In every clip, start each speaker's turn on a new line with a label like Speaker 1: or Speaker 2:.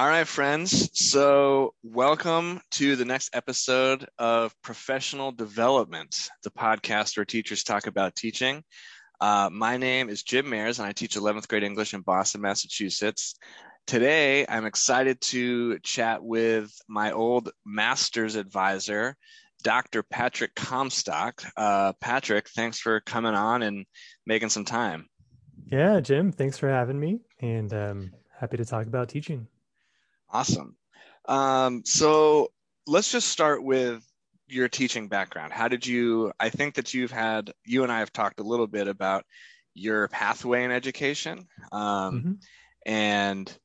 Speaker 1: All right, friends. So, welcome to the next episode of Professional Development, the podcast where teachers talk about teaching. Uh, my name is Jim Mayers, and I teach 11th grade English in Boston, Massachusetts. Today, I'm excited to chat with my old master's advisor, Dr. Patrick Comstock. Uh, Patrick, thanks for coming on and making some time.
Speaker 2: Yeah, Jim, thanks for having me, and um, happy to talk about teaching.
Speaker 1: Awesome. Um, so let's just start with your teaching background. How did you? I think that you've had you and I have talked a little bit about your pathway in education, um, mm-hmm. and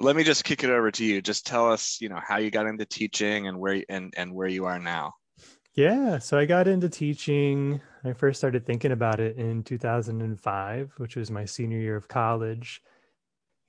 Speaker 1: let me just kick it over to you. Just tell us, you know, how you got into teaching and where and and where you are now.
Speaker 2: Yeah, so I got into teaching. I first started thinking about it in 2005, which was my senior year of college.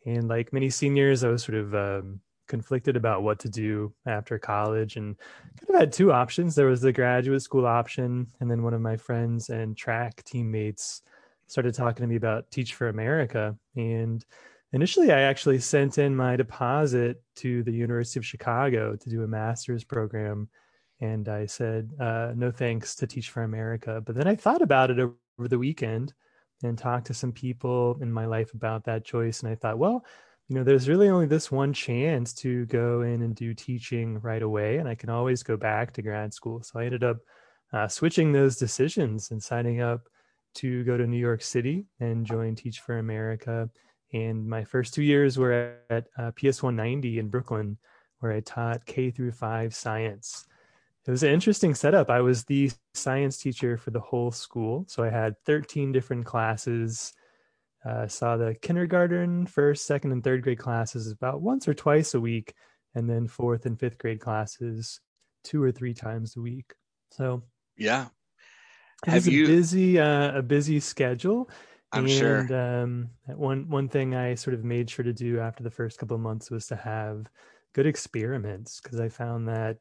Speaker 2: And like many seniors, I was sort of um, conflicted about what to do after college and kind of had two options. There was the graduate school option, and then one of my friends and track teammates started talking to me about Teach for America. And initially, I actually sent in my deposit to the University of Chicago to do a master's program. And I said, uh, no thanks to Teach for America. But then I thought about it over the weekend and talked to some people in my life about that choice. And I thought, well, you know, there's really only this one chance to go in and do teaching right away, and I can always go back to grad school. So I ended up uh, switching those decisions and signing up to go to New York City and join Teach for America. And my first two years were at uh, PS 190 in Brooklyn, where I taught K through five science. It was an interesting setup. I was the science teacher for the whole school. So I had 13 different classes uh, saw the kindergarten, first, second, and third grade classes about once or twice a week, and then fourth and fifth grade classes two or three times a week. So
Speaker 1: yeah,
Speaker 2: was you... a busy uh, a busy schedule.
Speaker 1: I'm
Speaker 2: and,
Speaker 1: sure.
Speaker 2: Um, one one thing I sort of made sure to do after the first couple of months was to have good experiments because I found that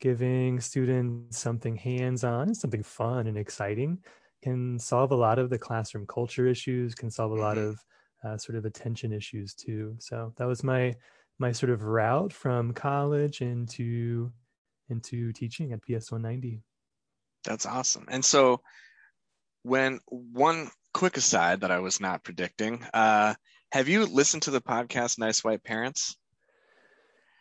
Speaker 2: giving students something hands on something fun and exciting can solve a lot of the classroom culture issues, can solve a lot mm-hmm. of uh, sort of attention issues too. So that was my my sort of route from college into into teaching at PS 190.
Speaker 1: That's awesome. And so when one quick aside that I was not predicting, uh, have you listened to the podcast Nice White Parents?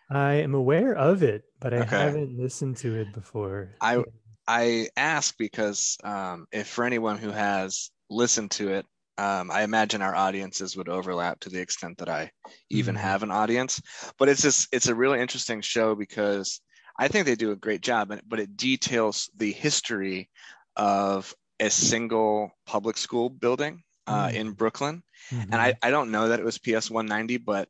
Speaker 2: I am aware of it, but I okay. haven't listened to it before.
Speaker 1: I I ask because um, if for anyone who has listened to it, um, I imagine our audiences would overlap to the extent that I even mm-hmm. have an audience. But it's just it's a really interesting show because I think they do a great job, but it details the history of a single public school building uh, mm-hmm. in Brooklyn. Mm-hmm. And I, I don't know that it was PS 190, but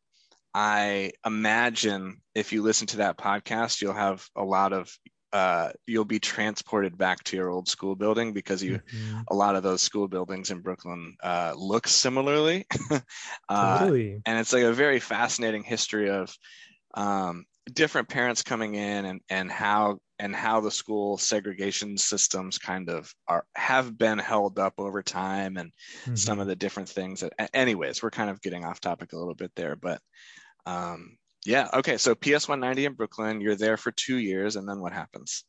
Speaker 1: I imagine if you listen to that podcast, you'll have a lot of uh, you'll be transported back to your old school building because you mm-hmm. a lot of those school buildings in Brooklyn uh, look similarly. uh, totally. And it's like a very fascinating history of um, different parents coming in and and how and how the school segregation systems kind of are have been held up over time and mm-hmm. some of the different things that anyways we're kind of getting off topic a little bit there but um, yeah. Okay. So PS 190 in Brooklyn, you're there for two years, and then what happens?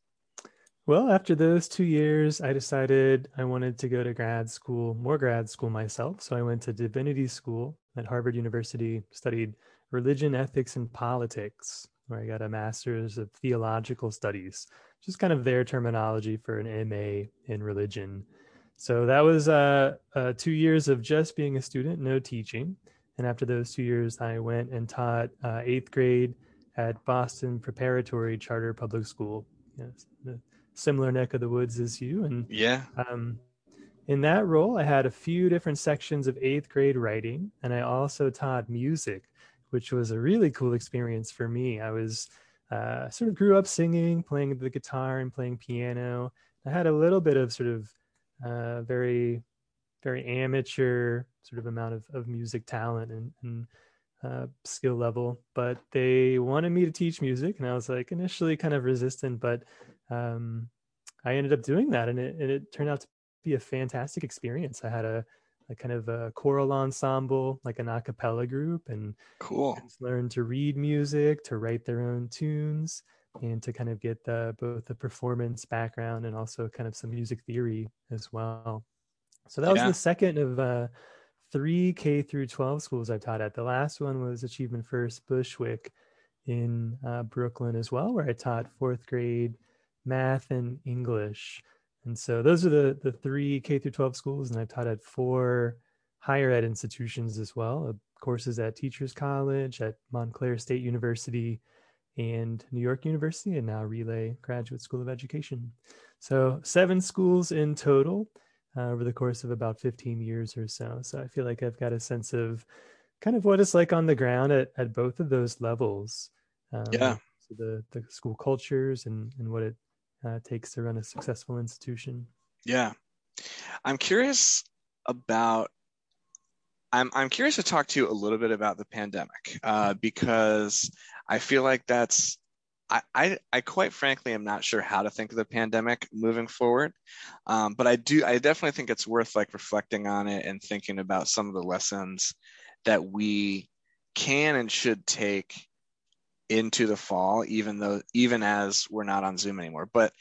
Speaker 2: Well, after those two years, I decided I wanted to go to grad school, more grad school myself. So I went to divinity school at Harvard University, studied religion, ethics, and politics, where I got a master's of theological studies, just kind of their terminology for an MA in religion. So that was uh, uh, two years of just being a student, no teaching. And after those two years, I went and taught uh, eighth grade at Boston Preparatory Charter Public School, yes, the similar neck of the woods as you. And
Speaker 1: yeah,
Speaker 2: um, in that role, I had a few different sections of eighth grade writing, and I also taught music, which was a really cool experience for me. I was uh, sort of grew up singing, playing the guitar, and playing piano. I had a little bit of sort of uh, very very amateur sort of amount of, of music talent and, and uh, skill level, but they wanted me to teach music, and I was like initially kind of resistant, but um, I ended up doing that, and it, and it turned out to be a fantastic experience. I had a a kind of a choral ensemble, like an a cappella group, and
Speaker 1: cool.
Speaker 2: learn to read music, to write their own tunes, and to kind of get the both the performance background and also kind of some music theory as well. So that was the second of uh, three K through 12 schools I've taught at. The last one was Achievement First Bushwick in uh, Brooklyn as well, where I taught fourth grade math and English. And so those are the the three K through 12 schools, and I've taught at four higher ed institutions as well. Uh, courses at Teachers College, at Montclair State University, and New York University, and now Relay Graduate School of Education. So seven schools in total uh, over the course of about 15 years or so. So I feel like I've got a sense of kind of what it's like on the ground at, at both of those levels.
Speaker 1: Um, yeah.
Speaker 2: So the, the school cultures and, and what it uh, takes to run a successful institution.
Speaker 1: Yeah. I'm curious about I'm I'm curious to talk to you a little bit about the pandemic uh, because I feel like that's I, I, I quite frankly am not sure how to think of the pandemic moving forward, um, but I do I definitely think it's worth like reflecting on it and thinking about some of the lessons that we can and should take into the fall, even though even as we're not on Zoom anymore. But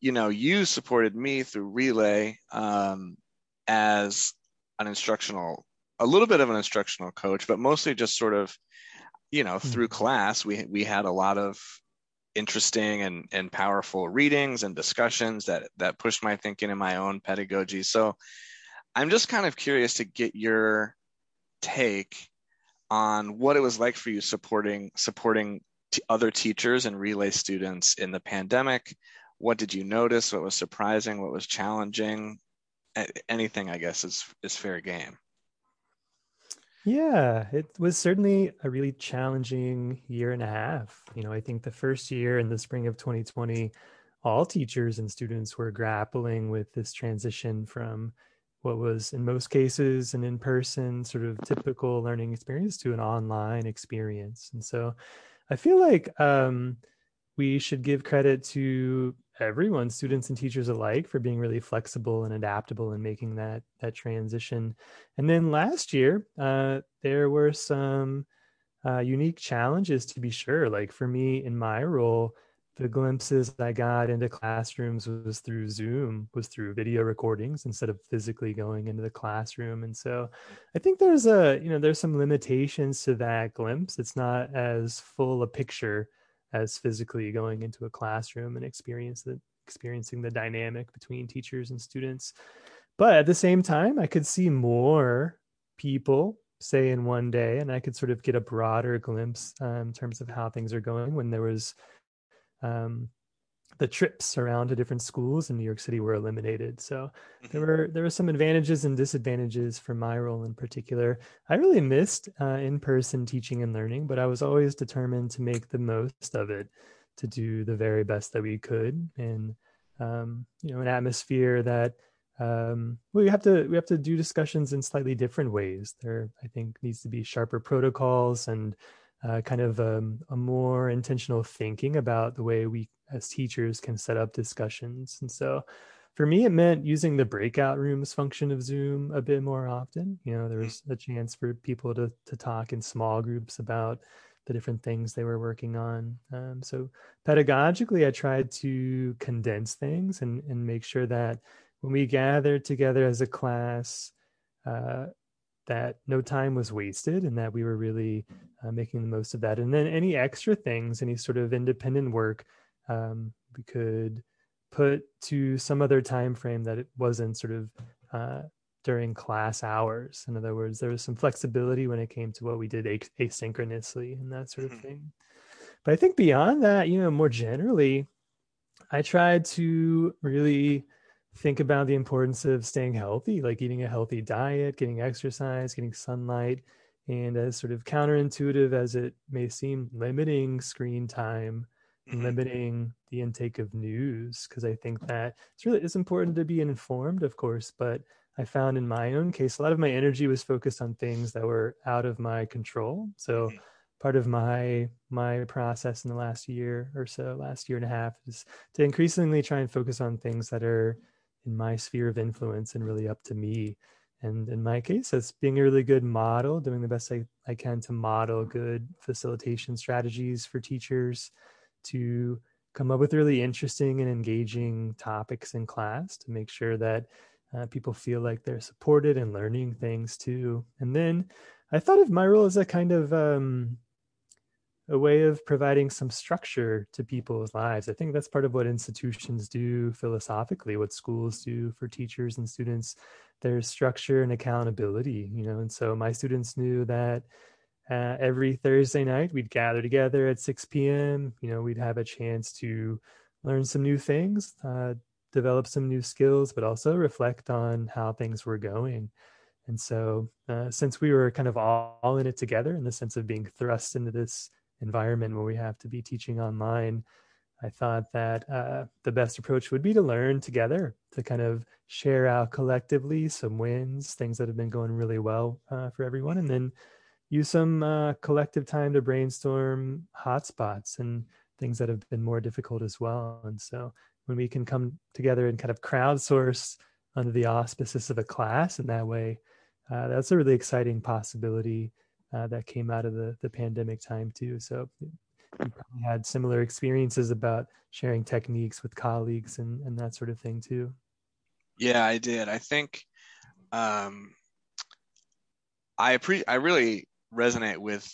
Speaker 1: you know, you supported me through Relay um, as an instructional, a little bit of an instructional coach, but mostly just sort of, you know, mm-hmm. through class. We we had a lot of interesting and, and powerful readings and discussions that that pushed my thinking in my own pedagogy. So I'm just kind of curious to get your take on what it was like for you supporting supporting t- other teachers and relay students in the pandemic. What did you notice? What was surprising? What was challenging? Anything, I guess, is is fair game.
Speaker 2: Yeah, it was certainly a really challenging year and a half. You know, I think the first year in the spring of 2020, all teachers and students were grappling with this transition from what was, in most cases, an in person sort of typical learning experience to an online experience. And so I feel like um, we should give credit to everyone, students and teachers alike, for being really flexible and adaptable and making that that transition. And then last year, uh, there were some uh, unique challenges to be sure. Like for me in my role, the glimpses I got into classrooms was through Zoom, was through video recordings instead of physically going into the classroom. And so I think there's a, you know, there's some limitations to that glimpse. It's not as full a picture as physically going into a classroom and experience the experiencing the dynamic between teachers and students. But at the same time, I could see more people say in one day, and I could sort of get a broader glimpse um, in terms of how things are going when there was um, the trips around to different schools in New York City were eliminated. So there mm-hmm. were there were some advantages and disadvantages for my role in particular. I really missed uh, in-person teaching and learning, but I was always determined to make the most of it, to do the very best that we could, and um, you know, an atmosphere that um, we have to we have to do discussions in slightly different ways. There, I think, needs to be sharper protocols and uh, kind of um, a more intentional thinking about the way we as teachers can set up discussions. And so for me, it meant using the breakout rooms function of Zoom a bit more often. You know, there was a chance for people to, to talk in small groups about the different things they were working on. Um, so pedagogically, I tried to condense things and, and make sure that when we gathered together as a class, uh, that no time was wasted and that we were really uh, making the most of that. And then any extra things, any sort of independent work, um, we could put to some other time frame that it wasn't sort of uh, during class hours. In other words, there was some flexibility when it came to what we did asynchronously and that sort of mm-hmm. thing. But I think beyond that, you know, more generally, I tried to really think about the importance of staying healthy, like eating a healthy diet, getting exercise, getting sunlight, and as sort of counterintuitive as it may seem, limiting screen time, mm-hmm. limiting the intake of news, because I think that it's really it's important to be informed, of course, but I found in my own case, a lot of my energy was focused on things that were out of my control. So mm-hmm. part of my my process in the last year or so, last year and a half, is to increasingly try and focus on things that are in my sphere of influence and really up to me And in my case, that's being a really good model, doing the best I, I can to model good facilitation strategies for teachers to come up with really interesting and engaging topics in class to make sure that uh, people feel like they're supported and learning things too. And then I thought of my role as a kind of um, a way of providing some structure to people's lives. I think that's part of what institutions do philosophically, what schools do for teachers and students. There's structure and accountability, you know. And so my students knew that uh, every Thursday night we'd gather together at 6 p.m. You know, we'd have a chance to learn some new things, uh, develop some new skills, but also reflect on how things were going. And so, uh, since we were kind of all, all, in it together in the sense of being thrust into this environment where we have to be teaching online, I thought that uh, the best approach would be to learn together, to kind of share out collectively some wins, things that have been going really well uh, for everyone, and then use some uh, collective time to brainstorm hotspots and things that have been more difficult as well. And so when we can come together and kind of crowdsource under the auspices of a class in that way, uh, that's a really exciting possibility uh, that came out of the, the pandemic time too. So you probably had similar experiences about sharing techniques with colleagues and, and that sort of thing too.
Speaker 1: Yeah, I did. I think um, I pre- I really resonate with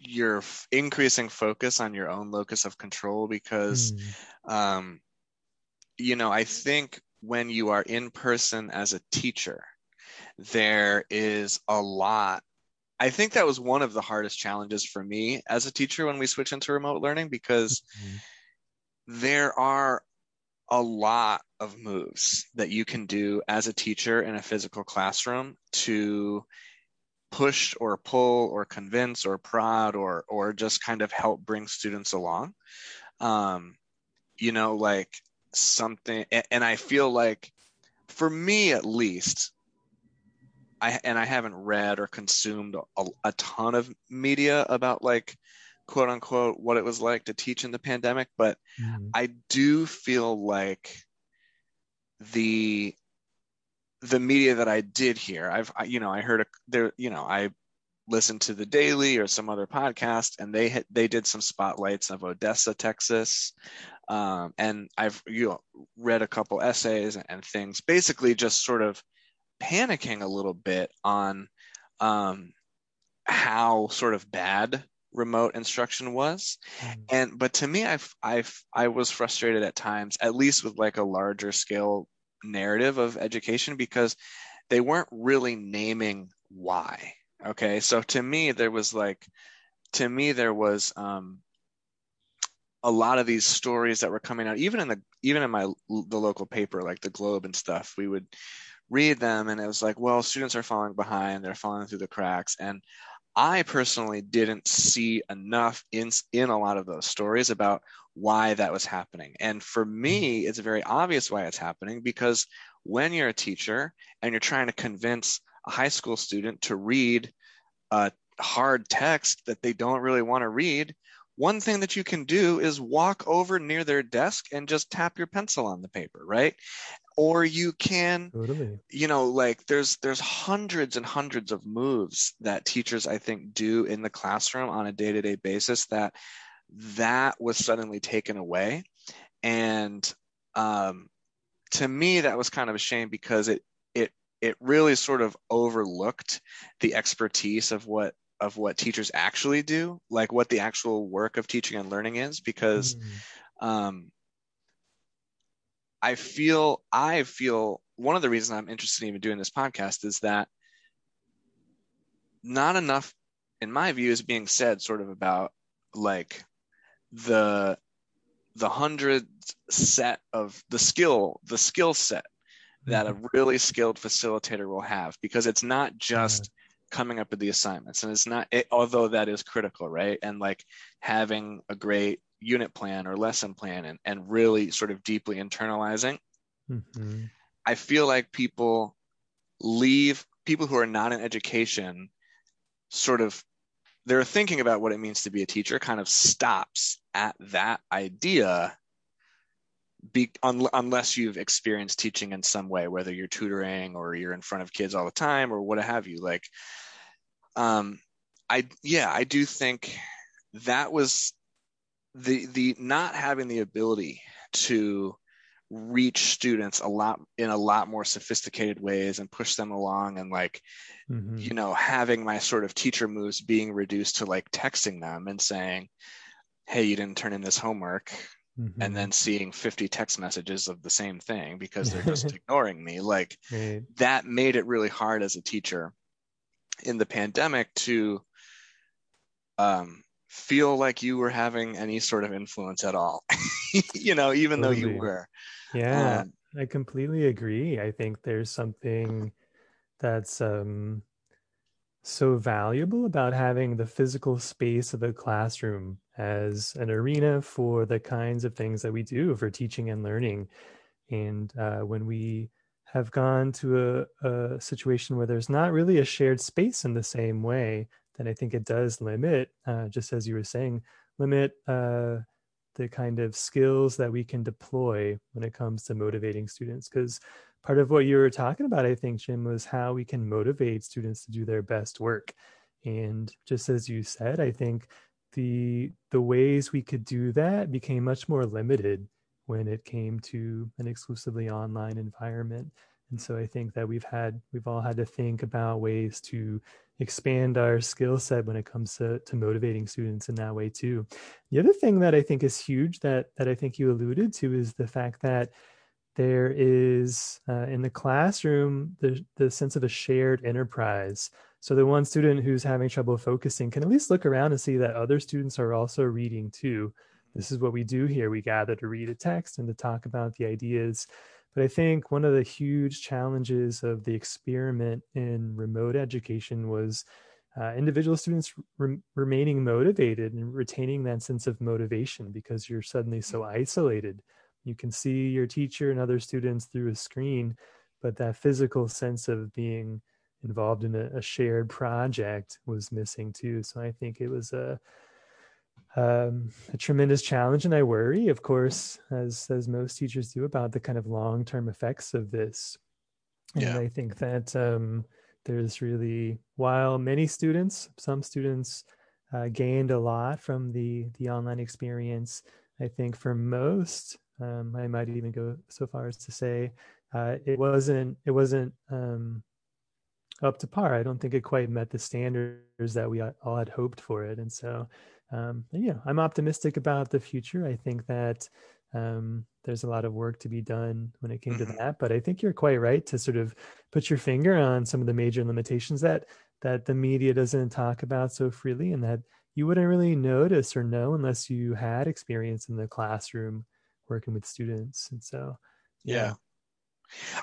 Speaker 1: your f- increasing focus on your own locus of control because mm. um, you know i think when you are in person as a teacher there is a lot i think that was one of the hardest challenges for me as a teacher when we switch into remote learning because mm-hmm. there are a lot of moves that you can do as a teacher in a physical classroom to push or pull or convince or prod or or just kind of help bring students along um you know like something and i feel like for me at least i and i haven't read or consumed a, a ton of media about like quote unquote what it was like to teach in the pandemic but mm. i do feel like the the media that I did hear, I've, I, you know, I heard a, there, you know, I listened to the Daily or some other podcast, and they had, they did some spotlights of Odessa, Texas, um, and I've you know read a couple essays and things, basically just sort of panicking a little bit on um, how sort of bad remote instruction was. Mm. and but to me i've i've i was frustrated at times at least with like a larger scale narrative of education because they weren't really naming why. Okay. So to me, there was like, to me, there was um, a lot of these stories that were coming out, even in the, even in my, the local paper, like the Globe and stuff, we would read them and it was like, well, students are falling behind, they're falling through the cracks. And I personally didn't see enough in in a lot of those stories about why that was happening. And for me, mm-hmm. it's very obvious why it's happening because when you're a teacher and you're trying to convince a high school student to read a hard text that they don't really want to read, one thing that you can do is walk over near their desk and just tap your pencil on the paper, right? or you can totally. you know like there's there's hundreds and hundreds of moves that teachers i think do in the classroom on a day-to-day basis that that was suddenly taken away and um, to me that was kind of a shame because it it it really sort of overlooked the expertise of what of what teachers actually do like what the actual work of teaching and learning is because mm. um, I feel I feel one of the reasons I'm interested in even doing this podcast is that not enough, in my view, is being said sort of about like the the hundred set of the skill the skill set that a mm-hmm. really skilled facilitator will have because it's not just coming up with the assignments and it's not it, although that is critical right and like having a great unit plan or lesson plan and, and really sort of deeply internalizing mm-hmm. i feel like people leave people who are not in education sort of they're thinking about what it means to be a teacher kind of stops at that idea be un, unless you've experienced teaching in some way whether you're tutoring or you're in front of kids all the time or what have you like um i yeah i do think that was the the not having the ability to reach students a lot in a lot more sophisticated ways and push them along and like mm-hmm. you know having my sort of teacher moves being reduced to like texting them and saying hey you didn't turn in this homework mm-hmm. and then seeing 50 text messages of the same thing because they're just ignoring me like right. that made it really hard as a teacher in the pandemic to um feel like you were having any sort of influence at all you know even totally. though you were
Speaker 2: yeah um, i completely agree. I think there's something that's um so valuable about having the physical space of a classroom as an arena for the kinds of things that we do for teaching and learning. And uh, when we have gone to a, a situation where there's not really a shared space in the same way then I think it does limit, uh, just as you were saying, limit uh, the kind of skills that we can deploy when it comes to motivating students. Because part of what you were talking about, I think, Jim, was how we can motivate students to do their best work. And just as you said, I think the the ways we could do that became much more limited when it came to an exclusively online environment. And so I think that we've had we've all had to think about ways to expand our skill set when it comes to, to motivating students in that way too. The other thing that I think is huge that that I think you alluded to is the fact that there is uh, in the classroom the, the sense of a shared enterprise. So the one student who's having trouble focusing can at least look around and see that other students are also reading too. This is what we do here. We gather to read a text and to talk about the ideas but I think one of the huge challenges of the experiment in remote education was uh, individual students re- remaining motivated and retaining that sense of motivation because you're suddenly so isolated. You can see your teacher and other students through a screen, but that physical sense of being involved in a, a shared project was missing too. So I think it was a um, a tremendous challenge, and I worry, of course, as as most teachers do, about the kind of long term effects of this. And yeah. I think that um, there's really, while many students, some students uh, gained a lot from the the online experience, I think for most, um, I might even go so far as to say uh, it wasn't it wasn't um, up to par. I don't think it quite met the standards that we all had hoped for it, and so um, yeah, I'm optimistic about the future. I think that um, there's a lot of work to be done when it came mm-hmm. to that. But I think you're quite right to sort of put your finger on some of the major limitations that that the media doesn't talk about so freely, and that you wouldn't really notice or know unless you had experience in the classroom working with students. And so,
Speaker 1: yeah. yeah.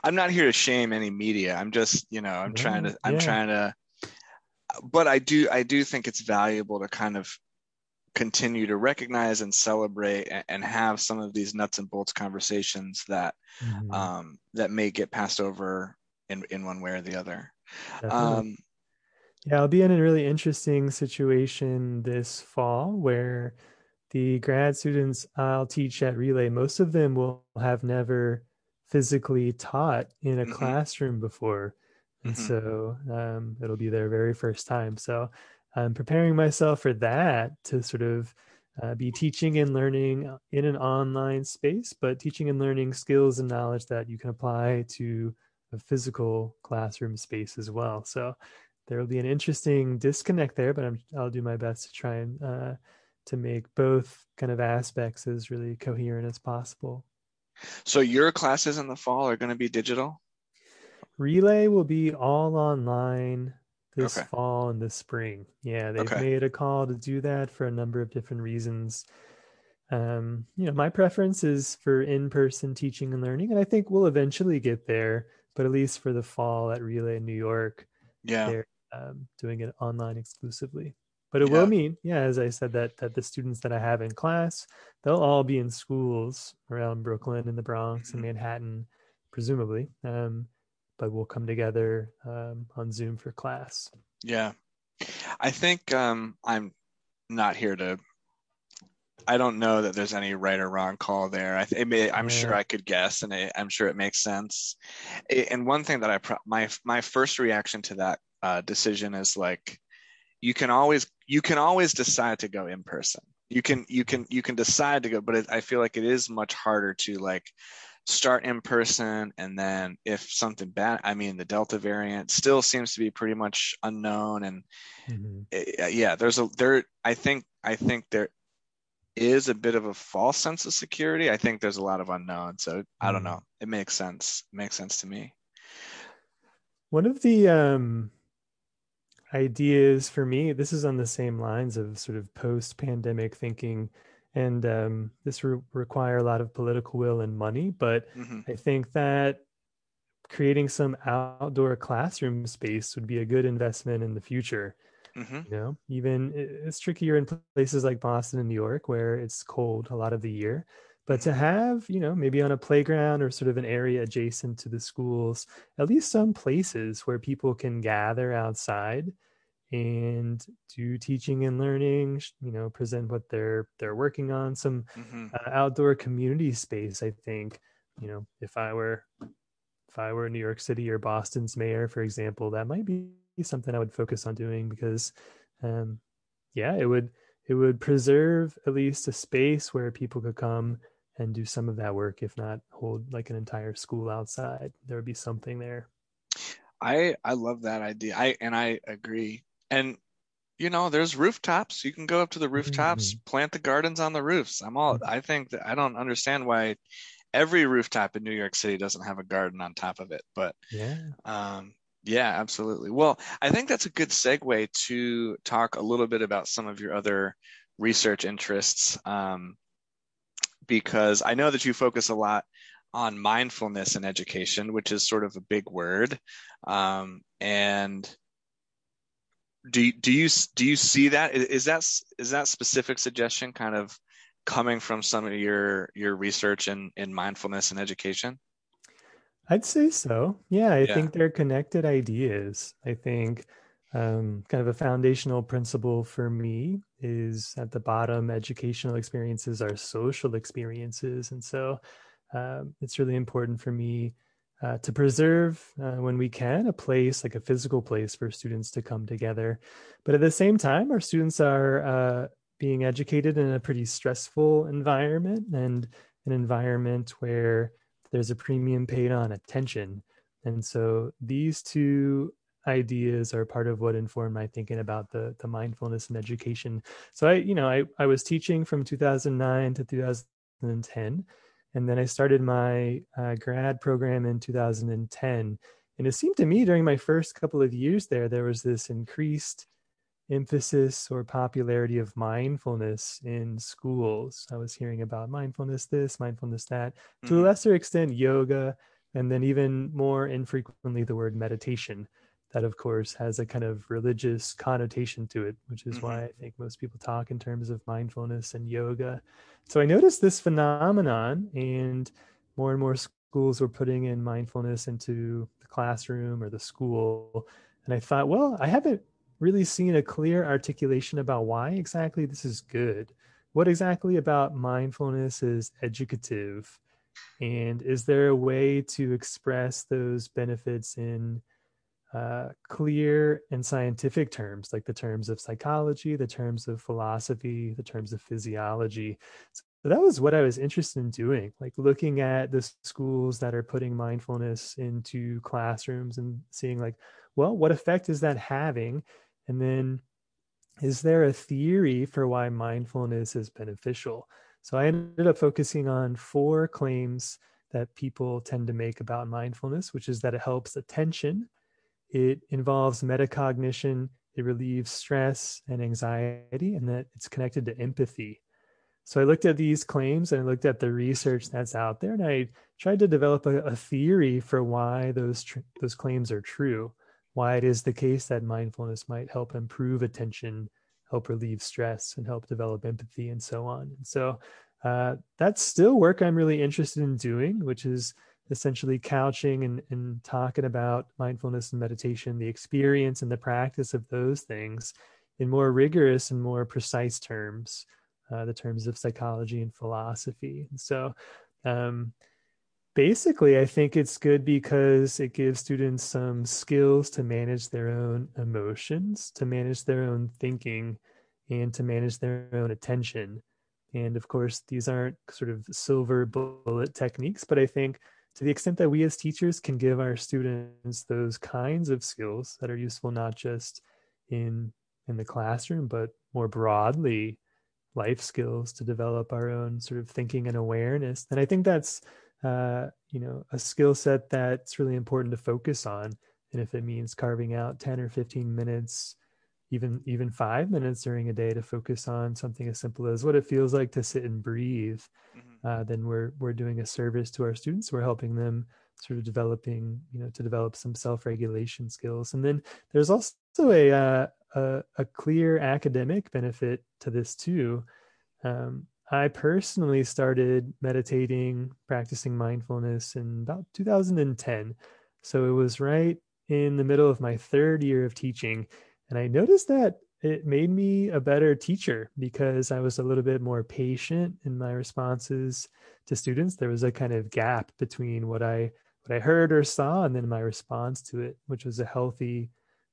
Speaker 1: I'm not here to shame any media. I'm just, you know, I'm trying to, I'm yeah. trying to, but I do, I do think it's valuable to kind of continue to recognize and celebrate and, have some of these nuts and bolts conversations that mm-hmm. um, that may get passed over in in one way or the other. Um,
Speaker 2: yeah, I'll be in a really interesting situation this fall where the grad students I'll teach at Relay, most of them will have never physically taught in a mm-hmm. classroom before. And mm-hmm. so um, it'll be their very first time. So I'm preparing myself for that to sort of uh, be teaching and learning in an online space, but teaching and learning skills and knowledge that you can apply to a physical classroom space as well. So there will be an interesting disconnect there, but i will do my best to try and uh, to make both kind of aspects as really coherent as possible.
Speaker 1: So your classes in the fall are going to be digital.
Speaker 2: Relay will be all online this okay. fall and this spring. Yeah, they've okay. made a call to do that for a number of different reasons. Um, you know, my preference is for in-person teaching and learning, and I think we'll eventually get there. But at least for the fall at Relay in New York,
Speaker 1: yeah,
Speaker 2: they're um, doing it online exclusively. But it yeah. will mean, yeah, as I said, that that the students that I have in class, they'll all be in schools around Brooklyn and the Bronx mm-hmm. and Manhattan, presumably. Um, but we'll come together um, on Zoom for class.
Speaker 1: Yeah, I think um, I'm not here to I don't know that there's any right or wrong call there. I I'm
Speaker 2: Yeah.
Speaker 1: sure I could guess, and I, I'm sure it makes sense. A- And one thing that I pro- my my first reaction to that uh, decision is like, you can always you can always decide to go in person. You can you can you can decide to go, but it, I feel like it is much harder to like start in person and then if something bad i mean the delta variant still seems to be pretty much unknown and
Speaker 2: Mhm.
Speaker 1: uh, yeah there's a there i think i think there is a bit of a false sense of security i think there's a lot of unknown so i don't
Speaker 2: Mm.
Speaker 1: know it makes sense it makes sense to me
Speaker 2: One of the um, ideas for me, this is on the same lines of sort of post pandemic thinking. And um, this re- require a lot of political will and money, but
Speaker 1: hmm
Speaker 2: I think that creating some outdoor classroom space would be a good investment in the future.
Speaker 1: hmm
Speaker 2: You know, even it's trickier in places like Boston and New York where it's cold a lot of the year. But to
Speaker 1: Mhm.
Speaker 2: have, you know, maybe on a playground or sort of an area adjacent to the schools, at least some places where people can gather outside and do teaching and learning, you know, present what they're they're working on, some
Speaker 1: hmm
Speaker 2: uh, outdoor community space, I think, you know, if I were if I were New York City or Boston's mayor, for example, that might be something I would focus on doing because, um, yeah, it would it would preserve at least a space where people could come and do some of that work, if not hold like an entire school outside. There would be something there.
Speaker 1: i i love that idea i and i agree and you know there's rooftops you can go up to the rooftops plant the gardens on the roofs i'm all i think that i don't understand why every rooftop in new york city doesn't have a garden on top of it but
Speaker 2: Yeah.
Speaker 1: Um, yeah, absolutely. Well, I think that's a good segue to talk a little bit about some of your other research interests, um, because I know that you focus a lot on mindfulness in education, which is sort of a big word. Um, and do you, do you do you see that is is that is that specific suggestion kind of coming from some of your your research in in mindfulness and education?
Speaker 2: I'd say so. Yeah, I
Speaker 1: Yeah.
Speaker 2: think they're connected ideas. I think um, kind of a foundational principle for me is at the bottom, educational experiences are social experiences. And so um, it's really important for me uh, to preserve, uh, when we can, a place like a physical place for students to come together. But at the same time, our students are uh, being educated in a pretty stressful environment and an environment where there's a premium paid on attention. And so these two ideas are part of what informed my thinking about the the mindfulness and education. So I, you know, I I was teaching from 2009 to 2010, and then I started my uh, grad program in 2010. And it seemed to me during my first couple of years there, there was this increased emphasis or popularity of mindfulness in schools. I was hearing about mindfulness this, mindfulness that, to a
Speaker 1: Mhm.
Speaker 2: lesser extent, yoga, and then even more infrequently, the word meditation. That, of course, has a kind of religious connotation to it, which is
Speaker 1: Mhm.
Speaker 2: why I think most people talk in terms of mindfulness and yoga. So I noticed this phenomenon, and more and more schools were putting in mindfulness into the classroom or the school. And I thought, well, I haven't really seen a clear articulation about why exactly this is good. What exactly about mindfulness is educative? And is there a way to express those benefits in uh, clear and scientific terms, like the terms of psychology, the terms of philosophy, the terms of physiology? So that was what I was interested in doing, like looking at the schools that are putting mindfulness into classrooms and seeing, like, well, what effect is that having? And then is there a theory for why mindfulness is beneficial? So I ended up focusing on four claims that people tend to make about mindfulness, which is that it helps attention, it involves metacognition, it relieves stress and anxiety, and that it's connected to empathy. So I looked at these claims and I looked at the research that's out there, and I tried to develop a, a theory for why those tr- those claims are true why it is the case that mindfulness might help improve attention, help relieve stress, and help develop empathy, and so on. And so uh, that's still work I'm really interested in doing, which is essentially couching and, and talking about mindfulness and meditation, the experience and the practice of those things in more rigorous and more precise terms. uh, the terms of psychology and philosophy. And so, um, basically, I think it's good because it gives students some skills to manage their own emotions, to manage their own thinking, and to manage their own attention. And of course, these aren't sort of silver bullet techniques, but I think to the extent that we as teachers can give our students those kinds of skills that are useful not just in in the classroom but more broadly life skills to develop our own sort of thinking and awareness. Then i think that's uh, you know a skill set that's really important to focus on. And if it means carving out 10 or 15 minutes even even five minutes during a day to focus on something as simple as what it feels like to sit and breathe. Mm-hmm. uh, then we're we're doing a service to our students. We're helping them sort of developing you know to develop some self-regulation skills. And then there's also a uh, a, a, clear academic benefit to this too. Um, i personally started meditating practicing mindfulness in about 2010 so it was right in the middle of my third year of teaching and I noticed that it made me a better teacher because I was a little bit more patient in my responses to students. There was a kind of gap between what I what I heard or saw and then my response to it, which was a healthy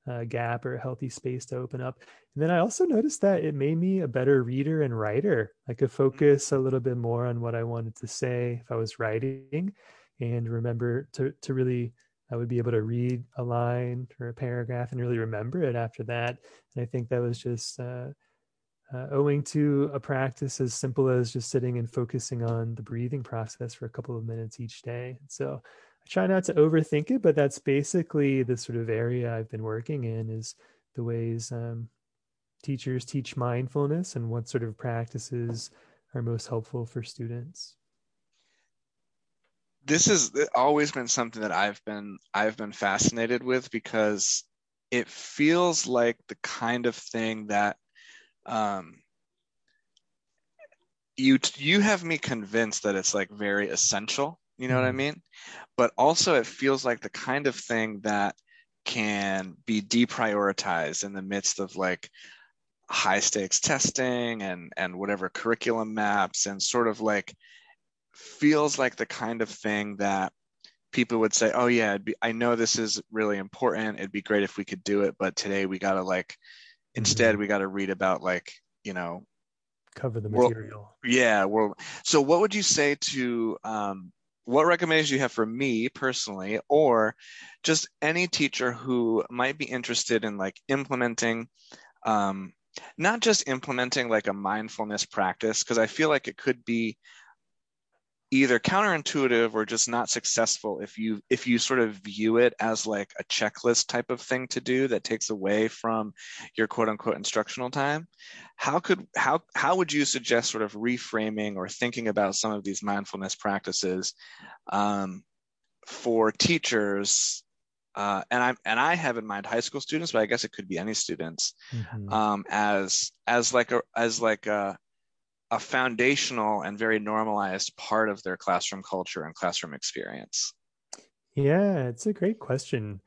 Speaker 2: uh, gap or a healthy space to open up. And then I also noticed that it made me a better reader and writer. I could mm-hmm. focus a little bit more on what I wanted to say if I was writing and remember to to really I would be able to read a line or a paragraph and really remember it after that. And I think that was just uh, uh, owing to a practice as simple as just sitting and focusing on the breathing process for a couple of minutes each day. So I try not to overthink it, but that's basically the sort of area I've been working in is the ways um, teachers teach mindfulness and what sort of practices are most helpful for students
Speaker 1: this has always been something that I've been I've been fascinated with because it feels like the kind of thing that um, you you have me convinced that it's like very essential. You know what I mm-hmm. mean? But also, it feels like the kind of thing that can be deprioritized in the midst of like high stakes testing and and whatever curriculum maps and sort of like feels like the kind of thing that people would say, "Oh yeah, be, I know this is really important. It'd be great if we could do it, but today we got to like instead mm-hmm. we got to read about like, you know,
Speaker 2: cover the material."
Speaker 1: World, yeah, well, so what would you say to um, what recommendations you have for me personally or just any teacher who might be interested in like implementing um, not just implementing like a mindfulness practice because i feel like it could be either counterintuitive or just not successful if you if you sort of view it as like a checklist type of thing to do that takes away from your quote unquote instructional time how could how how would you suggest sort of reframing or thinking about some of these mindfulness practices um, for teachers uh, and I and I have in mind high school students, but I guess it could be any students, mm-hmm. um, as as like a as like a a foundational and very normalized part of their classroom culture and classroom experience?
Speaker 2: Yeah, it's a great question.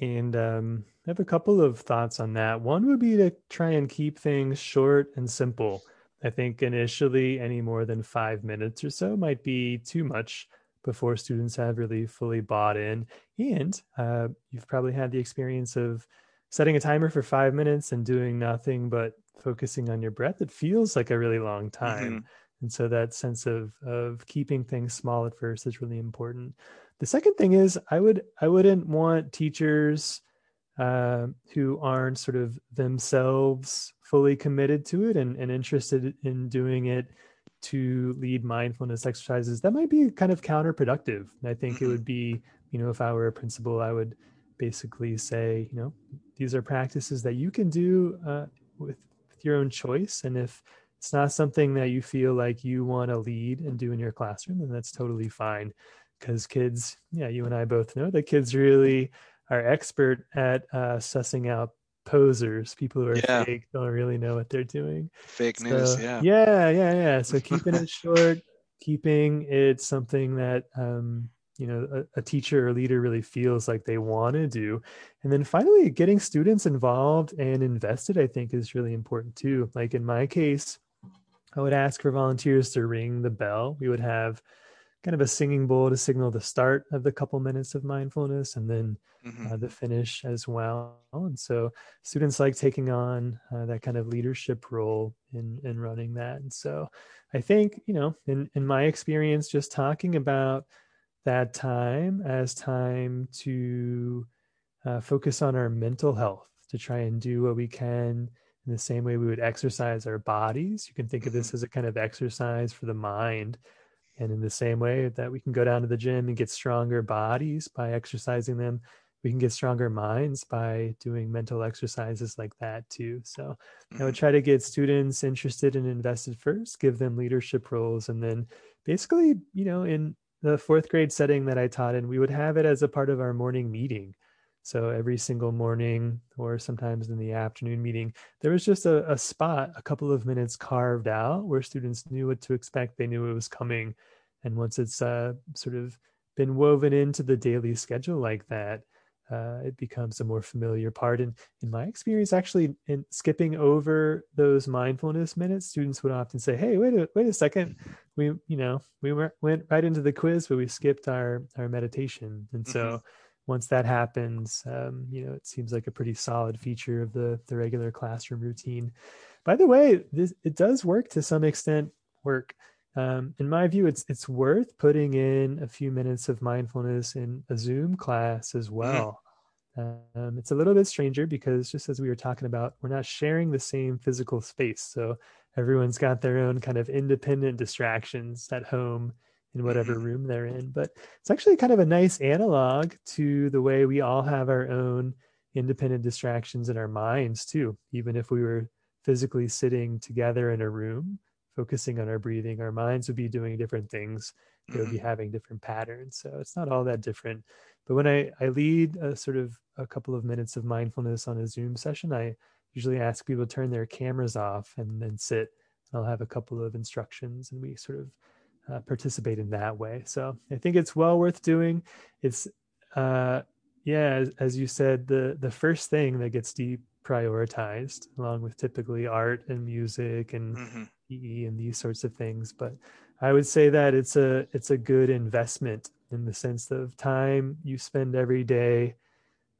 Speaker 2: And um, I have a couple of thoughts on that. One would be to try and keep things short and simple. I think initially, any more than five minutes or so might be too much before students have really fully bought in. And uh, you've probably had the experience of setting a timer for five minutes and doing nothing but focusing on your breath, it feels like a really long time. Mm-hmm. And so that sense of of keeping things small at first is really important. The second thing is I would I wouldn't want teachers uh, who aren't sort of themselves fully committed to it and, and interested in doing it to lead mindfulness exercises that might be kind of counterproductive. I think mm-hmm. it would be, you know, if I were a principal, I would basically say, you know, these are practices that you can do uh, with your own choice. And if it's not something that you feel like you want to lead and do in your classroom, then that's totally fine. Because kids, yeah, you and I both know that kids really are expert at uh, sussing out posers, people who are yeah. fake, don't really know what they're doing.
Speaker 1: Fake so, news, yeah.
Speaker 2: Yeah, yeah, yeah. So keeping it short, keeping it something that um, you know a, a, teacher or leader really feels like they want to do and then finally getting students involved and invested i think is really important too like in my case I would ask for volunteers to ring the bell. We would have kind of a singing bowl to signal the start of the couple minutes of mindfulness and then mm-hmm. uh, the finish as well. And so students like taking on uh, that kind of leadership role in in running that. And so I think you know, in in my experience, just talking about that time as time to uh, focus on our mental health to try and do what we can in the same way we would exercise our bodies. You can think of this mm-hmm. as a kind of exercise for the mind and in the same way that we can go down to the gym and get stronger bodies by exercising them, we can get stronger minds by doing mental exercises like that too. So. I would mm-hmm. try to get students interested and invested first, give them leadership roles, and then basically, you know, in the fourth grade setting that I taught in, we would have it as a part of our morning meeting. So every single morning, or sometimes in the afternoon meeting, there was just a, a, spot, a couple of minutes carved out where students knew what to expect. They knew it was coming. And once it's uh, sort of been woven into the daily schedule like that, uh, it becomes a more familiar part. And in my experience, actually, in skipping over those mindfulness minutes, students would often say, "Hey, wait a wait a second, we you know we went went right into the quiz, but we skipped our our meditation." And so mm-hmm once that happens, um, you know, it seems like a pretty solid feature of the the regular classroom routine. By the way, this it does work to some extent. Work, um, in my view, it's it's worth putting in a few minutes of mindfulness in a Zoom class as mm-hmm. well. Um, it's a little bit stranger because just as we were talking about, we're not sharing the same physical space, so everyone's got their own kind of independent distractions at home in whatever mm-hmm. room they're in. But it's actually kind of a nice analog to the way we all have our own independent distractions in our minds, too. Even if we were physically sitting together in a room, focusing on our breathing, our minds would be doing different things. They would be mm-hmm. having different patterns. So it's not all that different. But when I, I lead a sort of a couple of minutes of mindfulness on a Zoom session, I usually ask people to turn their cameras off and then sit. I'll have a couple of instructions and we sort of uh, participate in that way. So I think it's well worth doing. It's uh, yeah, as, as, you said, the the first thing that gets deprioritized, along with typically art and music and mm-hmm. PE and these sorts of things. But I would say that it's a it's a good investment in the sense of time you spend every day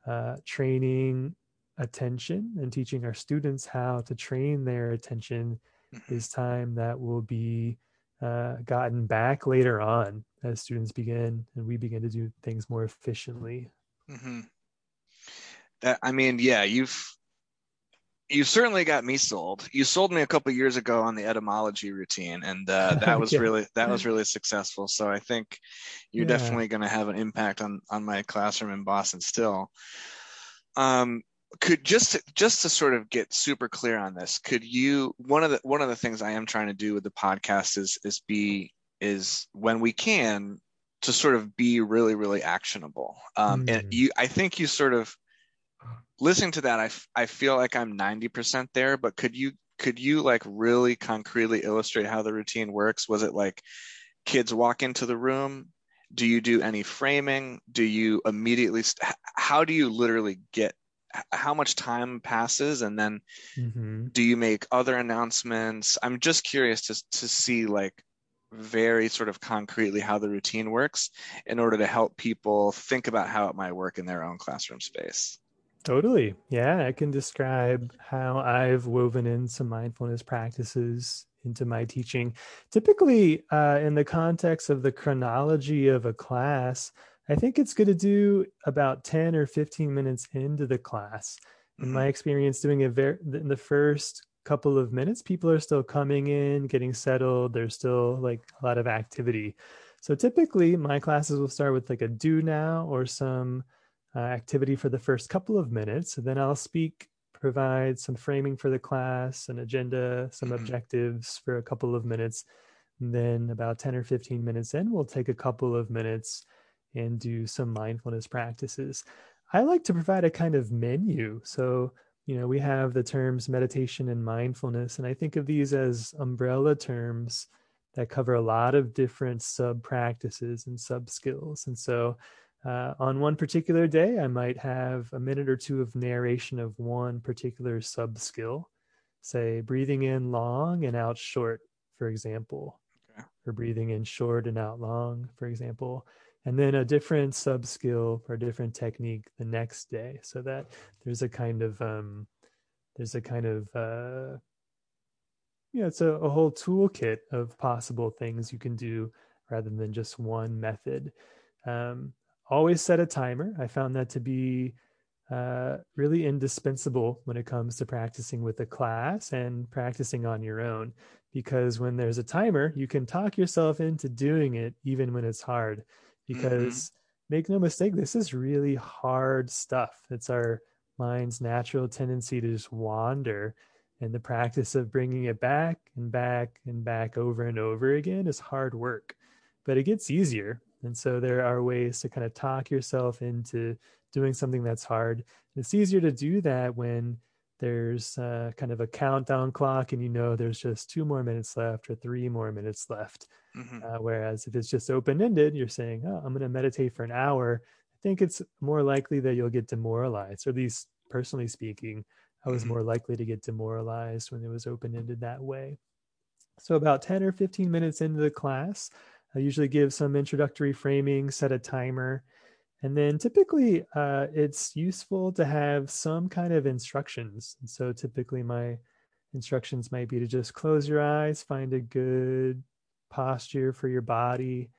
Speaker 2: uh, training attention and teaching our students how to train their attention mm-hmm. is time that will be uh, gotten back later on as students begin and we begin to do things more efficiently.
Speaker 1: Mm-hmm. That I mean, yeah, you've you certainly got me sold. You sold me a couple years ago on the etymology routine, and uh, that was yeah. really that was really successful. So I think you're yeah. definitely going to have an impact on on my classroom in Boston still. Um, could just just to sort of get super clear on this could you one of the one of the things i am trying to do with the podcast is is be is when we can to sort of be really really actionable. Um mm. and you i think you sort of listening to that i i feel like i'm 90% there but could you could you like really concretely illustrate how the routine works? Was it like kids walk into the room? Do you do any framing? Do you immediately st- how do you literally get how much time passes and then mm-hmm. do you make other announcements? I'm just curious to, to see like very sort of concretely how the routine works in order to help people think about how it might work in their own classroom space.
Speaker 2: Totally. Yeah i can describe how i've woven in some mindfulness practices into my teaching. Typically uh, in the context of the chronology of a class I think it's good to do about 10 or 15 minutes into the class. In mm-hmm. my experience, doing it very in the first couple of minutes, people are still coming in, getting settled. There's still like a lot of activity. So typically, my classes will start with like a do now or some uh, activity for the first couple of minutes. And then I'll speak, provide some framing for the class, an agenda, some mm-hmm. objectives for a couple of minutes. And then about 10 or 15 minutes in, we'll take a couple of minutes and do some mindfulness practices. I like to provide a kind of menu. So, you know, we have the terms meditation and mindfulness, and I think of these as umbrella terms that cover a lot of different sub practices and sub skills. And so, uh, on one particular day, I might have a minute or two of narration of one particular sub skill, say breathing in long and out short for example,
Speaker 1: Okay.
Speaker 2: for breathing in short and out long, for example. And then a different sub skill or a different technique the next day, so that there's a kind of um, there's a kind of uh, yeah, it's a, a whole toolkit of possible things you can do rather than just one method. Um, always set a timer. I found that to be uh, really indispensable when it comes to practicing with a class and practicing on your own. Because when there's a timer, you can talk yourself into doing it even when it's hard. Because mm-hmm. make no mistake, this is really hard stuff. It's our mind's natural tendency to just wander and the practice of bringing it back and back and back over and over again is hard work, but it gets easier. And so there are ways to kind of talk yourself into doing something that's hard. It's easier to do that when there's uh, kind of a countdown clock and you know there's just two more minutes left or three more minutes left. Mm-hmm. Uh, whereas if it's just open ended, you're saying, oh, I'm going to meditate for an hour. I think it's more likely that you'll get demoralized, or at least personally speaking, I was mm-hmm. more likely to get demoralized when it was open ended that way. So, about 10 or 15 minutes into the class, I usually give some introductory framing, set a timer, and then typically uh, it's useful to have some kind of instructions. And so, typically, my instructions might be to just close your eyes, find a good posture for your body,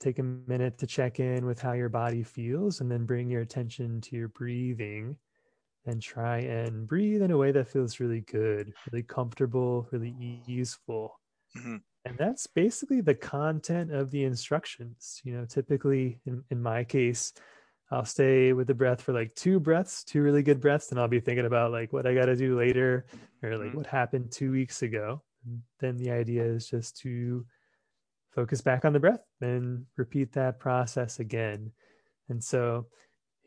Speaker 2: take a minute to check in with how your body feels, and then bring your attention to your breathing and try and breathe in a way that feels really good, really comfortable, really useful. Mm-hmm. And that's basically the content of the instructions. You know, typically in, in my case, I'll stay with the breath for like two breaths, two really good breaths, and I'll be thinking about like what I got to do later or like mm-hmm. what happened two weeks ago. And then the idea is just to focus back on the breath and repeat that process again. And so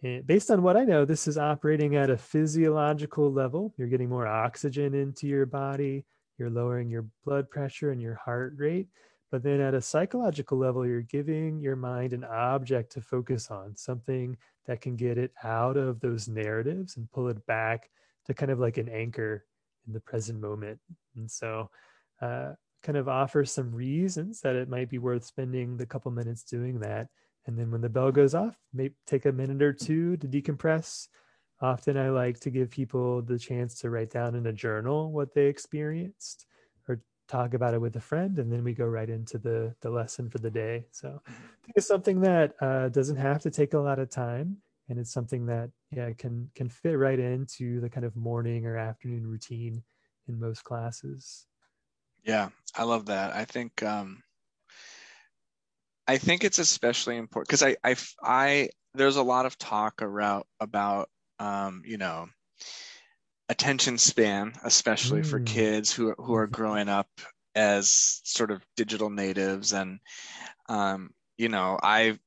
Speaker 2: Eh, based on what I know, this is operating at a physiological level. You're getting more oxygen into your body, you're lowering your blood pressure and your heart rate. But then at a psychological level, you're giving your mind an object to focus on, something that can get it out of those narratives and pull it back to kind of like an anchor in the present moment. And so, uh, kind of offer some reasons that it might be worth spending the couple minutes doing that and then when the bell goes off, maybe take a minute or two to decompress. Often I like to give people the chance to write down in a journal what they experienced or talk about it with a friend. And then we go right into the, the lesson for the day. So I think it's something that uh, doesn't have to take a lot of time. And it's something that yeah can can fit right into the kind of morning or afternoon routine in most classes.
Speaker 1: Yeah, I love that. I think um, I think it's especially important because I, I, I, there's a lot of talk around about, um, you know, attention span, especially mm. for kids who who are growing up as sort of digital natives, and um, you know, I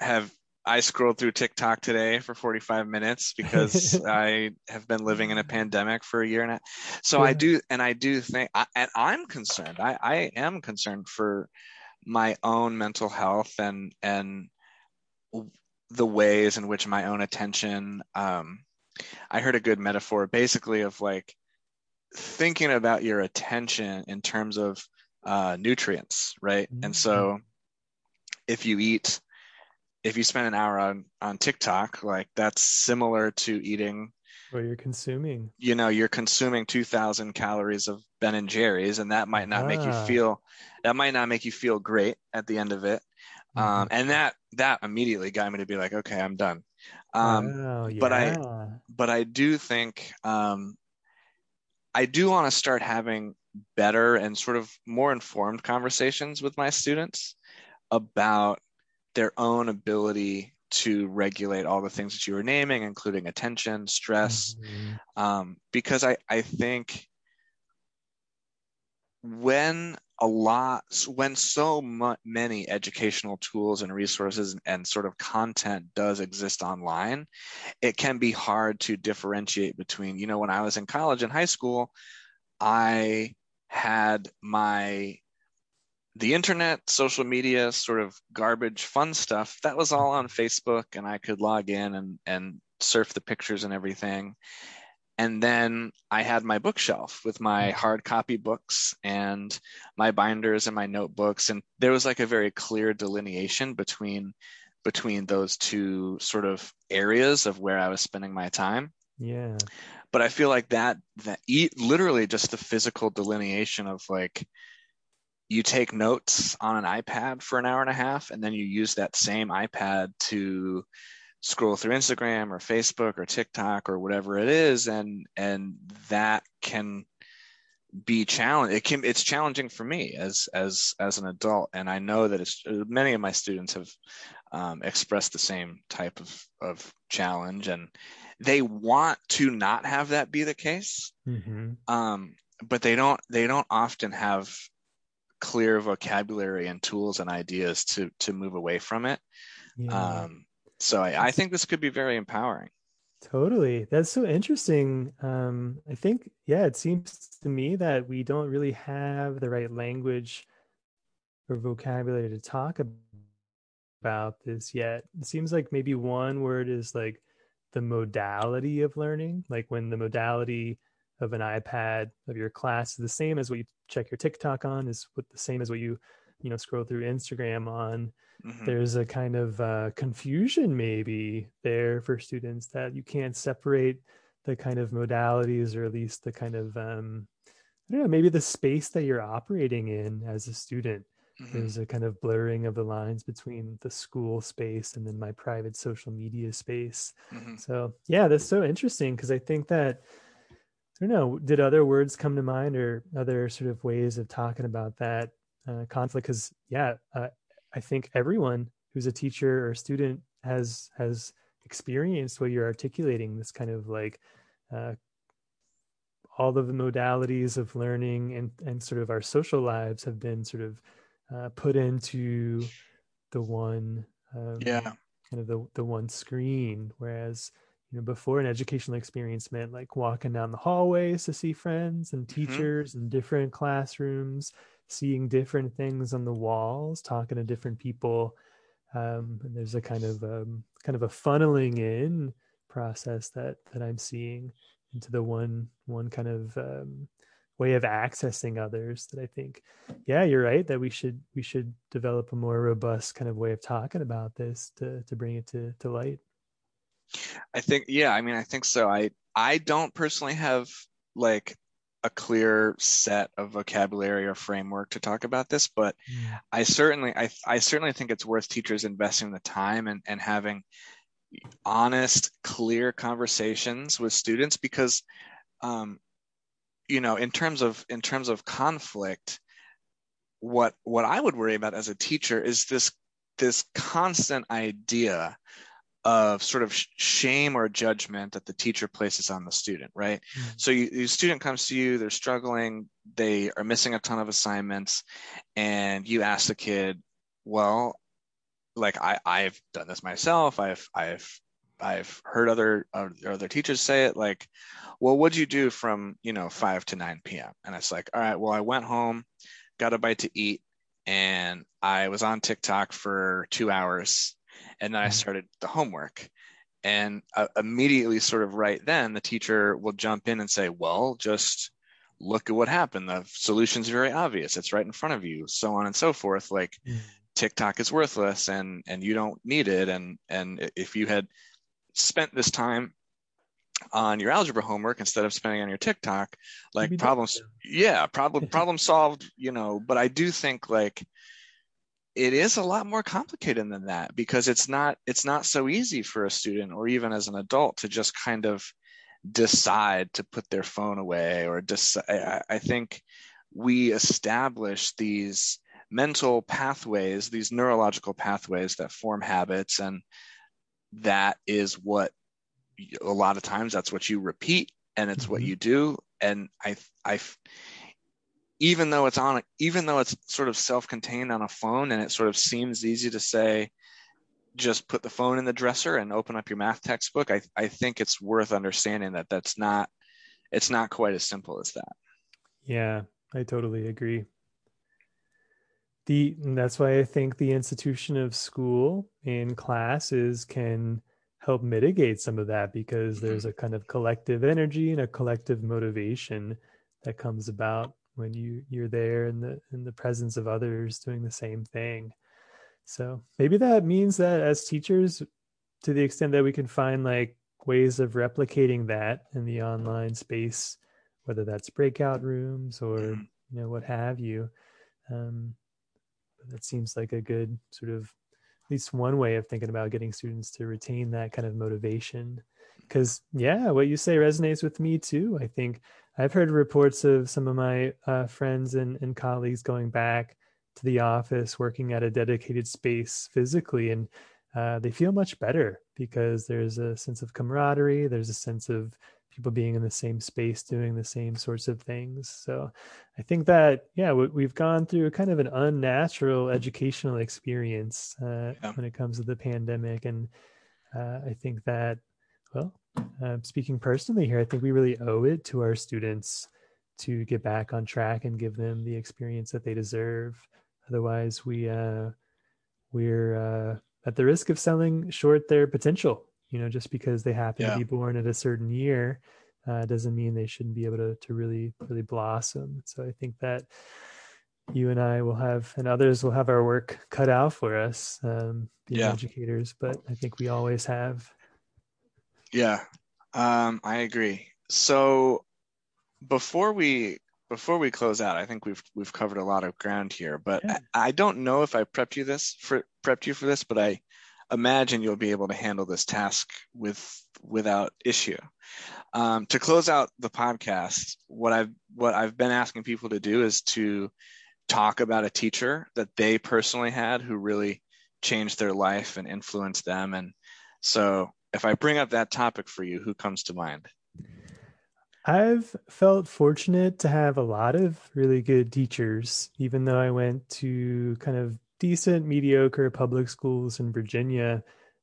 Speaker 1: have I scrolled through TikTok today for 45 minutes because I have been living in a pandemic for a year and a so. I do and I do think I, and I'm concerned. I I am concerned for my own mental health and and the ways in which my own attention um, i heard a good metaphor basically of like thinking about your attention in terms of uh, nutrients right mm-hmm. and so if you eat if you spend an hour on on tiktok like that's similar to eating
Speaker 2: what you're consuming
Speaker 1: you know you're consuming 2000 calories of ben and jerry's and that might not ah. make you ah. feel that might not make you feel great at the end of it um, mm-hmm. um, and that that immediately got me to be like okay i'm done um, oh, yeah. but i but i do think um, i do want to start having better and sort of more informed conversations with my students about their own ability to regulate all the things that you were naming, including attention, stress, mm-hmm. um, because I, I think when a lot, when so much, many educational tools and resources and, and sort of content does exist online, it can be hard to differentiate between, you know, when I was in college and high school, I had my the internet, social media, sort of garbage fun stuff, that was all on Facebook and I could log in and, and surf the pictures and everything. and then I had my bookshelf with my mm. hard copy books and my binders and my notebooks. And there was like a very clear delineation between between those two sort of areas of where I was spending my time.
Speaker 2: Yeah.
Speaker 1: But I feel like that that literally just the physical delineation of like you take notes on an iPad for an hour and a half and then you use that same iPad to scroll through Instagram or Facebook or TikTok or whatever it is and and that can be challenge it can it's challenging for me as as as an adult and I know that it's many of my students have um, expressed the same type of of challenge and they want to not have that be the case mm-hmm. um, but they don't they don't often have clear vocabulary and tools and ideas to to move away from it yeah. um, so I, I think this could be very empowering.
Speaker 2: Totally. That's so interesting. Um, I think, yeah, it seems to me that we don't really have the right language or vocabulary to talk about this yet. It seems like maybe one word is like the modality of learning, like when the modality of an iPad of your class is the same as what you check your TikTok on, is what the same as what you, you know, scroll through Instagram on mm-hmm. there's a kind of uh, confusion maybe there for students that you can't separate the kind of modalities or at least the kind of um, I don't know maybe the space that you're operating in as a student. Mm-hmm. There's a kind of blurring of the lines between the school space and then my private social media space. Mm-hmm. So yeah, that's so interesting because I think that I don't know. Did other words come to mind or other sort of ways of talking about that uh, conflict? Because yeah, uh, I think everyone who's a teacher or student has has experienced what you're articulating. This kind of like uh, all of the modalities of learning and and sort of our social lives have been sort of uh, put into the one um,
Speaker 1: yeah
Speaker 2: kind of the the one screen whereas you know before an educational experience meant like walking down the hallways to see friends and mm-hmm. teachers mm-hmm. in different classrooms seeing different things on the walls, talking to different people. Um, and there's a kind of um, kind of a funneling in process that that I'm seeing into the one one kind of um, way of accessing others that I think, yeah, you're right that we should we should develop a more robust kind of way of talking about this to to bring it to to light.
Speaker 1: I think yeah, I mean I think so. I I don't personally have like a clear set of vocabulary or framework to talk about this, but yeah. I certainly I, I certainly think it's worth teachers investing the time and, and having honest, clear conversations with students because um, you know, in terms of in terms of conflict, what what I would worry about as a teacher is this this constant idea of sort of shame or judgment that the teacher places on the student, right? Mm-hmm. So you, the student comes to you, they're struggling, they are missing a ton of assignments, and you ask the kid, well, like I, I've done this myself. I've, I've, I've heard other other teachers say it like, well, what'd you do from you know five to nine p.m. And it's like, all right, well, I went home, got a bite to eat, and I was on TikTok for two hours and then I mm-hmm. started the homework. And uh, immediately, sort of right then, the teacher will jump in and say, Well, just look at what happened. The solution's very obvious. It's right in front of you, so on and so forth. Like mm. TikTok is worthless and and you don't need it. And and if you had spent this time on your algebra homework instead of spending on your TikTok, like problems, yeah, problem problem solved, you know. But I do think like it is a lot more complicated than that because it's not it's not so easy for a student or even as an adult to just kind of decide to put their phone away or decide i think we establish these mental pathways these neurological pathways that form habits and that is what a lot of times that's what you repeat and it's mm-hmm. what you do and i i even though it's on even though it's sort of self-contained on a phone and it sort of seems easy to say just put the phone in the dresser and open up your math textbook i, I think it's worth understanding that that's not it's not quite as simple as that
Speaker 2: yeah i totally agree the that's why i think the institution of school in classes can help mitigate some of that because
Speaker 1: Mm-hmm.
Speaker 2: there's a kind of collective energy and a collective motivation that comes about when you you're there in the in the presence of others doing the same thing. So maybe that means that as teachers to the extent that we can find like ways of replicating that in the online space whether that's breakout rooms or
Speaker 1: Mhm.
Speaker 2: you know what have you um, that seems like a good sort of at least one way of thinking about getting students to retain that kind of motivation. Because yeah what you say resonates with me too. I think i've heard reports of some of my uh, friends and, and colleagues going back to the office working at a dedicated space physically and uh, they feel much better because there's a sense of camaraderie there's a sense of people being in the same space doing the same sorts of things so i think that yeah we, we've gone through kind of an unnatural educational experience uh,
Speaker 1: Yeah.
Speaker 2: when it comes to the pandemic and uh, i think that well uh, speaking personally here i think we really owe it to our students to get back on track and give them the experience that they deserve otherwise we uh, we're uh, at the risk of selling short their potential you know just because they happen
Speaker 1: Yeah.
Speaker 2: to be born at a certain year uh, doesn't mean they shouldn't be able to to really really blossom so i think that you and i will have and others will have our work cut out for us um, being
Speaker 1: Yeah.
Speaker 2: educators but i think we always have
Speaker 1: Yeah, um, I agree. So before we before we close out, I think we've we've covered a lot of ground here. But
Speaker 2: Yeah.
Speaker 1: I, I don't know if I prepped you this for prepped you for this, but I imagine you'll be able to handle this task with without issue. Um, to close out the podcast, what I've what I've been asking people to do is to talk about a teacher that they personally had who really changed their life and influenced them. And so, if I bring up that topic for you, who comes to mind?
Speaker 2: I've felt fortunate to have a lot of really good teachers, even though I went to kind of decent, mediocre public schools in Virginia.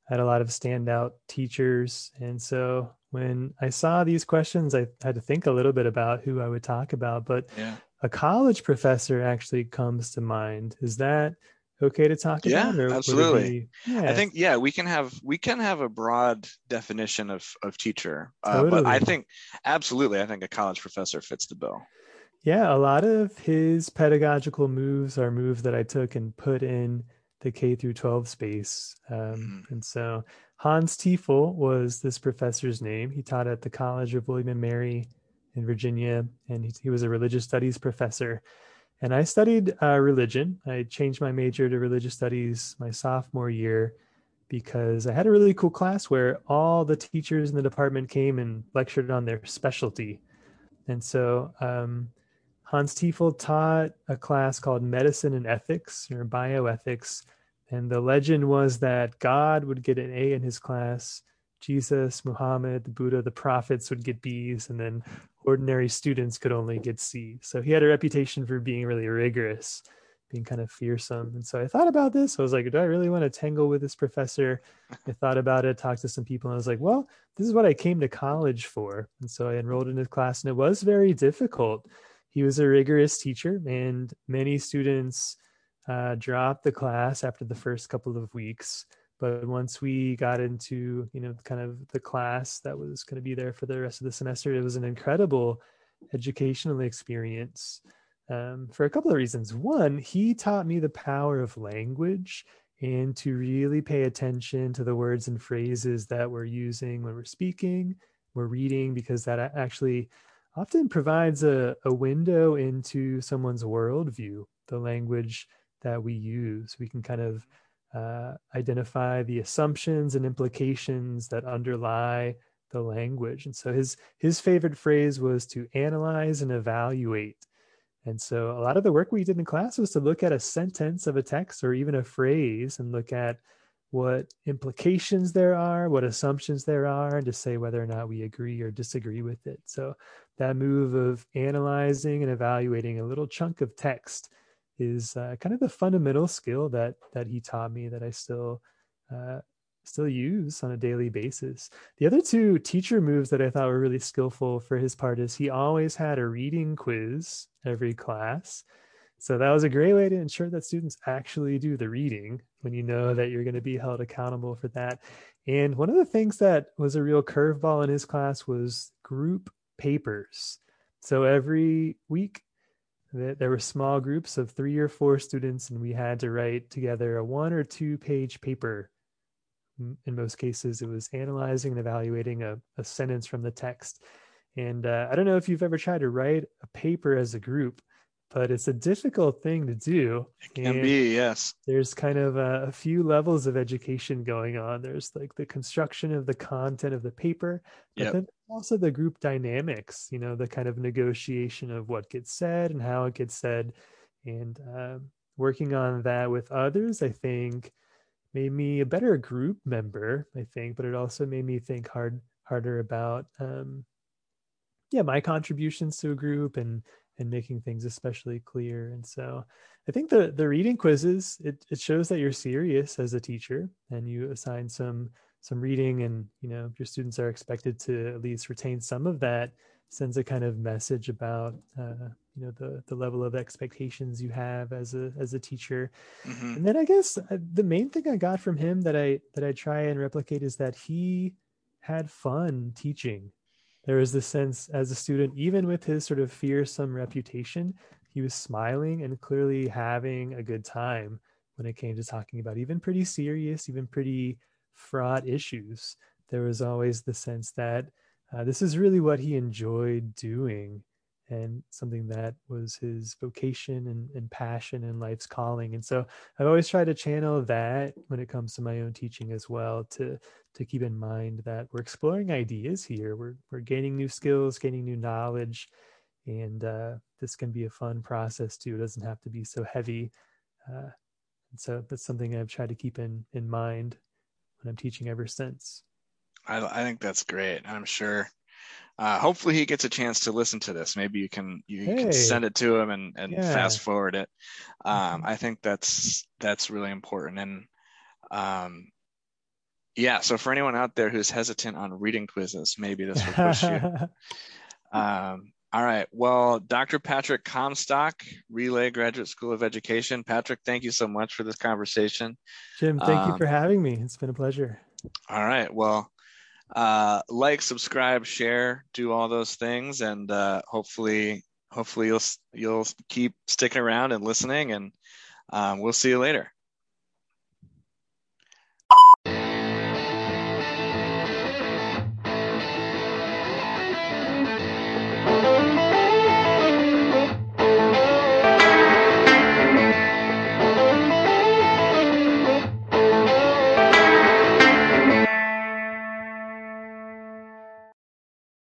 Speaker 2: I had a lot of standout teachers. And so when I saw these questions, I had to think a little bit about who I would talk about. But
Speaker 1: Yeah.
Speaker 2: a college professor actually comes to mind. Is that okay to talk
Speaker 1: Yeah,
Speaker 2: about? it
Speaker 1: absolutely.
Speaker 2: be- yeah.
Speaker 1: I think yeah, we can have we can have a broad definition of of teacher, uh, but I think absolutely, I think a college professor fits the bill.
Speaker 2: Yeah, a lot of his pedagogical moves are moves that I took and put in the K through 12 space. Um,
Speaker 1: Mhm.
Speaker 2: And so Hans Tiefel was this professor's name. He taught at the College of William and Mary in Virginia, and he, he was a religious studies professor. And I studied uh, religion. I changed my major to religious studies my sophomore year because I had a really cool class where all the teachers in the department came and lectured on their specialty. And so um, Hans Tiefel taught a class called Medicine and Ethics or Bioethics. And the legend was that God would get an A in his class, Jesus, Muhammad, the Buddha, the prophets would get B's, and then ordinary students could only get C. So he had a reputation for being really rigorous, being kind of fearsome. And so I thought about this. I was like, do I really want to tangle with this professor? I thought about it, talked to some people, and I was like, well, this is what I came to college for. And so I enrolled in his class, and it was very difficult. He was a rigorous teacher, and many students uh, dropped the class after the first couple of weeks. But once we got into, you know, kind of the class that was going to be there for the rest of the semester, it was an incredible educational experience um, for a couple of reasons. One, he taught me the power of language and to really pay attention to the words and phrases that we're using when we're speaking, we're reading, because that actually often provides a, a window into someone's worldview, the language that we use. We can kind of uh, identify the assumptions and implications that underlie the language. And so his his favorite phrase was to analyze and evaluate. And so a lot of the work we did in class was to look at a sentence of a text or even a phrase and look at what implications there are, what assumptions there are, and to say whether or not we agree or disagree with it. So that move of analyzing and evaluating a little chunk of text is uh, kind of the fundamental skill that that he taught me that I still uh, still use on a daily basis. The other two teacher moves that I thought were really skillful for his part is he always had a reading quiz every class. So that was a great way to ensure that students actually do the reading when you know that you're going to be held accountable for that. And one of the things that was a real curveball in his class was group papers. So every week, there were small groups of three or four students, and we had to write together a one or two page paper. In most cases, it was analyzing and evaluating a, a sentence from the text. And uh, I don't know if you've ever tried to write a paper as a group, but it's a difficult thing to do.
Speaker 1: It can and be, yes.
Speaker 2: There's kind of a, a, few levels of education going on. There's like the construction of the content of the paper, but yep. then also the group dynamics, you know, the kind of negotiation of what gets said and how it gets said. And uh, working on that with others, I think made me a better group member, I think, but it also made me think hard harder about um, yeah, my contributions to a group and and making things especially clear. And so I think the the reading quizzes it, it shows that you're serious as a teacher and you assign some some reading and you know your students are expected to at least retain some of that sends a kind of message about uh, you know the the level of expectations you have as a as a teacher mm-hmm. and then i guess uh, the main thing i got from him that i that i try and replicate is that he had fun teaching there was this sense as a student, even with his sort of fearsome reputation, he was smiling and clearly having a good time when it came to talking about even pretty serious, even pretty fraught issues. There was always the sense that uh, this is really what he enjoyed doing and something that was his vocation and, and passion and life's calling. And so i've always tried to channel that when it comes to my own teaching as well to to keep in mind that we're exploring ideas here. We're, we're gaining new skills gaining new knowledge and uh, this can be a fun process too. It doesn't have to be so heavy uh, and so that's something i've tried to keep in in mind when i'm teaching ever since.
Speaker 1: I, I think that's great. I'm sure uh, hopefully he gets a chance to listen to this. Maybe you can you hey. can send it to him and, and yeah. fast forward it. Um, mm-hmm. I think that's that's really important. And um, yeah, so for anyone out there who's hesitant on reading quizzes, maybe this will push you. um, all right. Well, Dr. Patrick Comstock, Relay Graduate School of Education. Patrick, thank you so much for this conversation.
Speaker 2: Jim, thank um, you for having me. It's been a pleasure.
Speaker 1: All right. Well, uh, like, subscribe, share, do all those things, and uh, hopefully, hopefully you'll you'll keep sticking around and listening. And um, we'll see you later.